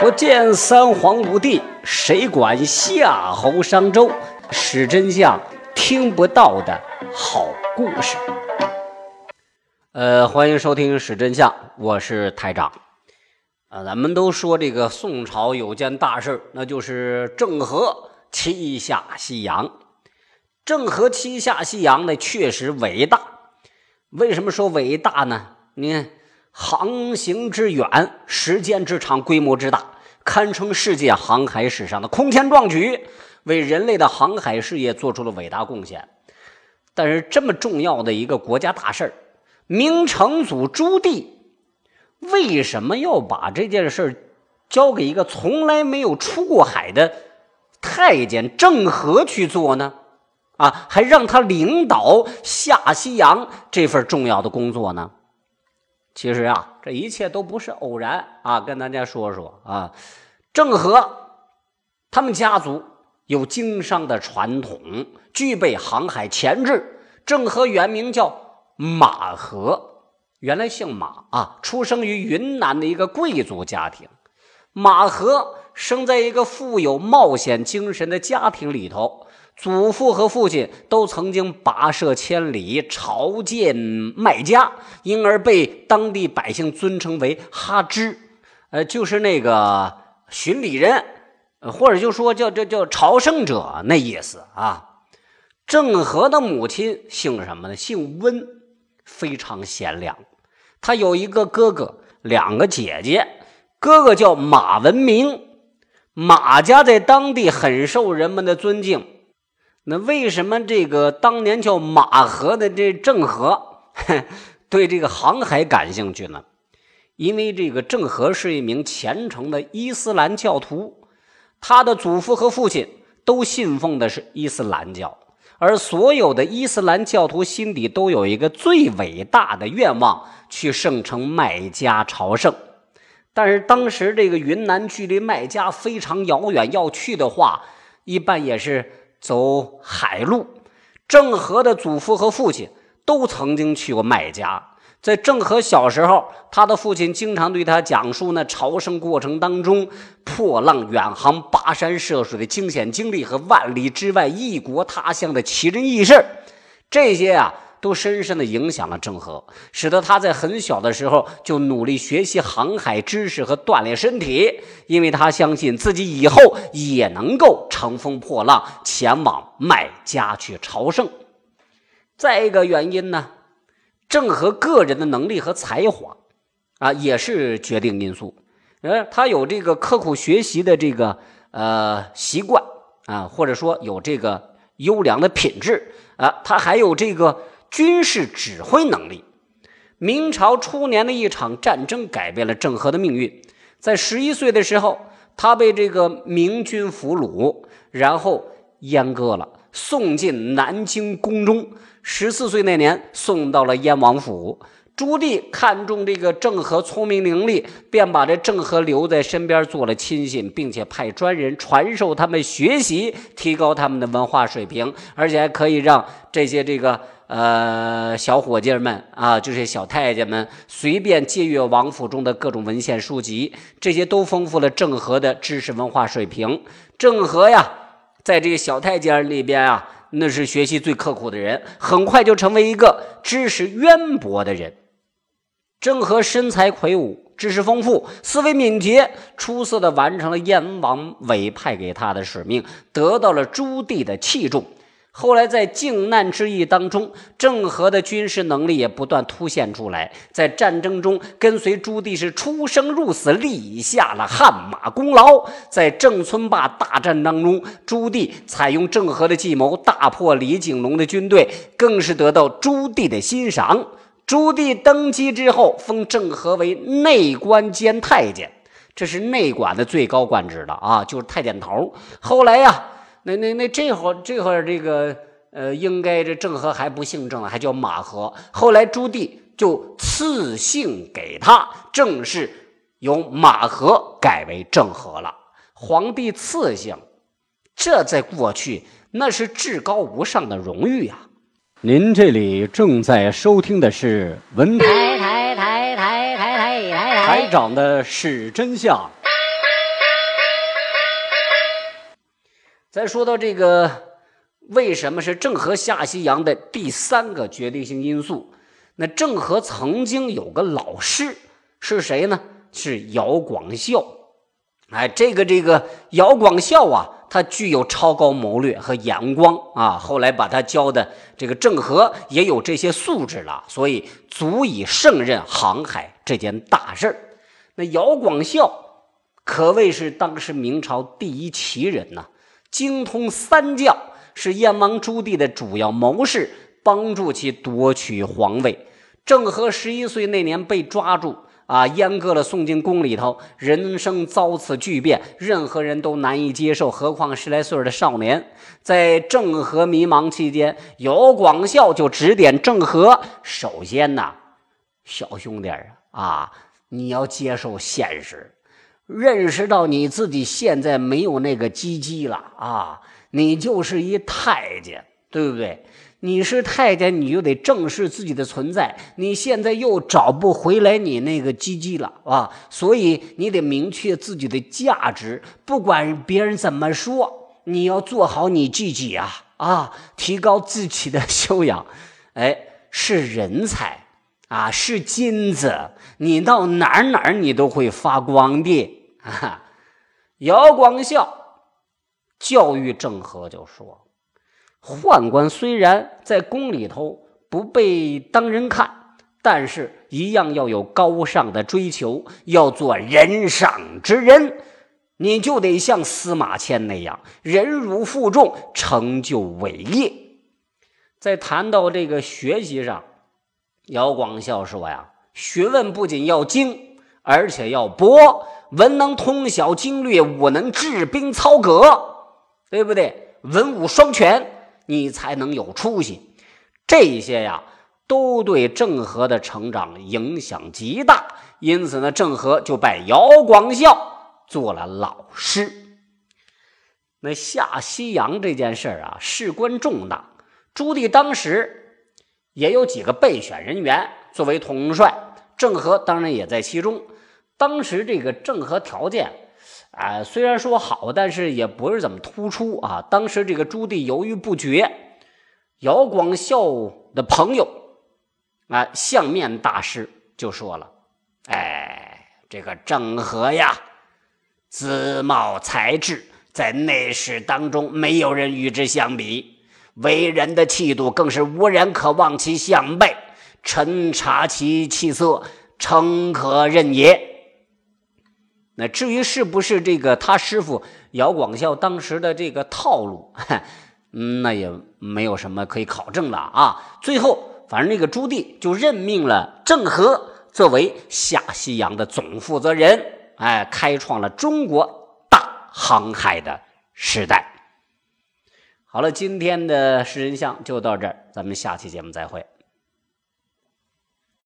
不见三皇五帝，谁管夏侯商周？史真相听不到的好故事。呃，欢迎收听《史真相》，我是台长。啊，咱们都说这个宋朝有件大事那就是郑和七下西洋。郑和七下西洋呢，确实伟大。为什么说伟大呢？你看，航行之远，时间之长，规模之大，堪称世界航海史上的空前壮举，为人类的航海事业做出了伟大贡献。但是，这么重要的一个国家大事明成祖朱棣。为什么要把这件事交给一个从来没有出过海的太监郑和去做呢？啊，还让他领导下西洋这份重要的工作呢？其实啊，这一切都不是偶然啊！跟大家说说啊，郑和他们家族有经商的传统，具备航海潜质。郑和原名叫马和。原来姓马啊，出生于云南的一个贵族家庭。马和生在一个富有冒险精神的家庭里头，祖父和父亲都曾经跋涉千里朝见卖家，因而被当地百姓尊称为哈支，呃，就是那个巡礼人，或者就说叫叫叫朝圣者那意思啊。郑和的母亲姓什么呢？姓温，非常贤良。他有一个哥哥，两个姐姐。哥哥叫马文明，马家在当地很受人们的尊敬。那为什么这个当年叫马和的这郑和 对这个航海感兴趣呢？因为这个郑和是一名虔诚的伊斯兰教徒，他的祖父和父亲都信奉的是伊斯兰教。而所有的伊斯兰教徒心底都有一个最伟大的愿望，去圣城麦加朝圣。但是当时这个云南距离麦加非常遥远，要去的话，一般也是走海路。郑和的祖父和父亲都曾经去过麦家。在郑和小时候，他的父亲经常对他讲述那朝圣过程当中破浪远航、跋山涉水的惊险经历和万里之外异国他乡的奇人异事。这些啊，都深深的影响了郑和，使得他在很小的时候就努力学习航海知识和锻炼身体，因为他相信自己以后也能够乘风破浪前往麦加去朝圣。再一个原因呢？郑和个人的能力和才华，啊，也是决定因素。呃，他有这个刻苦学习的这个呃习惯啊，或者说有这个优良的品质啊，他还有这个军事指挥能力。明朝初年的一场战争改变了郑和的命运。在十一岁的时候，他被这个明军俘虏，然后阉割了，送进南京宫中。十四岁那年，送到了燕王府。朱棣看中这个郑和聪明伶俐，便把这郑和留在身边做了亲信，并且派专人传授他们学习，提高他们的文化水平，而且还可以让这些这个呃小伙计们啊，就是小太监们，随便借阅王府中的各种文献书籍，这些都丰富了郑和的知识文化水平。郑和呀，在这个小太监里边啊。那是学习最刻苦的人，很快就成为一个知识渊博的人。郑和身材魁梧，知识丰富，思维敏捷，出色的完成了燕王委派给他的使命，得到了朱棣的器重。后来在靖难之役当中，郑和的军事能力也不断凸显出来。在战争中，跟随朱棣是出生入死，立下了汗马功劳。在郑村坝大战当中，朱棣采用郑和的计谋，大破李景龙的军队，更是得到朱棣的欣赏。朱棣登基之后，封郑和为内官兼太监，这是内管的最高官职了啊，就是太监头。后来呀。那那那这会儿这会儿这个呃，应该这郑和还不姓郑还叫马和。后来朱棣就赐姓给他，正式由马和改为郑和了。皇帝赐姓，这在过去那是至高无上的荣誉呀。您这里正在收听的是文台台台台台台台台。长的是真相再说到这个为什么是郑和下西洋的第三个决定性因素那郑和曾经有个老师是谁呢？是姚广孝。哎这个这个姚广孝啊他具有超高谋略和眼光啊。后来把他教的这个郑和也有这些素质了，所以足以胜任航海这件大事那姚广孝可谓是当时明朝第一奇人呐。精通三教，是燕王朱棣的主要谋士，帮助其夺取皇位。郑和十一岁那年被抓住，啊，阉割了，送进宫里头，人生遭此巨变，任何人都难以接受，何况十来岁的少年。在郑和迷茫期间，姚广孝就指点郑和：首先呐，小兄弟啊，你要接受现实。认识到你自己现在没有那个鸡鸡了啊，你就是一太监，对不对？你是太监，你就得正视自己的存在。你现在又找不回来你那个鸡鸡了啊，所以你得明确自己的价值。不管别人怎么说，你要做好你自己啊啊，提高自己的修养。哎，是人才啊，是金子，你到哪儿哪儿你都会发光的。啊，姚光孝教育郑和就说：“宦官虽然在宫里头不被当人看，但是一样要有高尚的追求，要做人上之人。你就得像司马迁那样，忍辱负重，成就伟业。”在谈到这个学习上，姚广孝说呀：“学问不仅要精，而且要博。”文能通晓经略，武能治兵操戈，对不对？文武双全，你才能有出息。这些呀，都对郑和的成长影响极大。因此呢，郑和就拜姚广孝做了老师。那下西洋这件事啊，事关重大。朱棣当时也有几个备选人员作为统帅，郑和当然也在其中。当时这个郑和条件，啊，虽然说好，但是也不是怎么突出啊。当时这个朱棣犹豫不决，姚广孝的朋友啊，相面大师就说了：“哎，这个郑和呀，姿貌才智在内史当中没有人与之相比，为人的气度更是无人可望其项背。臣察其气色，诚可任也。”那至于是不是这个他师傅姚广孝当时的这个套路，嗯，那也没有什么可以考证了啊。最后，反正那个朱棣就任命了郑和作为下西洋的总负责人，哎，开创了中国大航海的时代。好了，今天的诗人像就到这儿，咱们下期节目再会。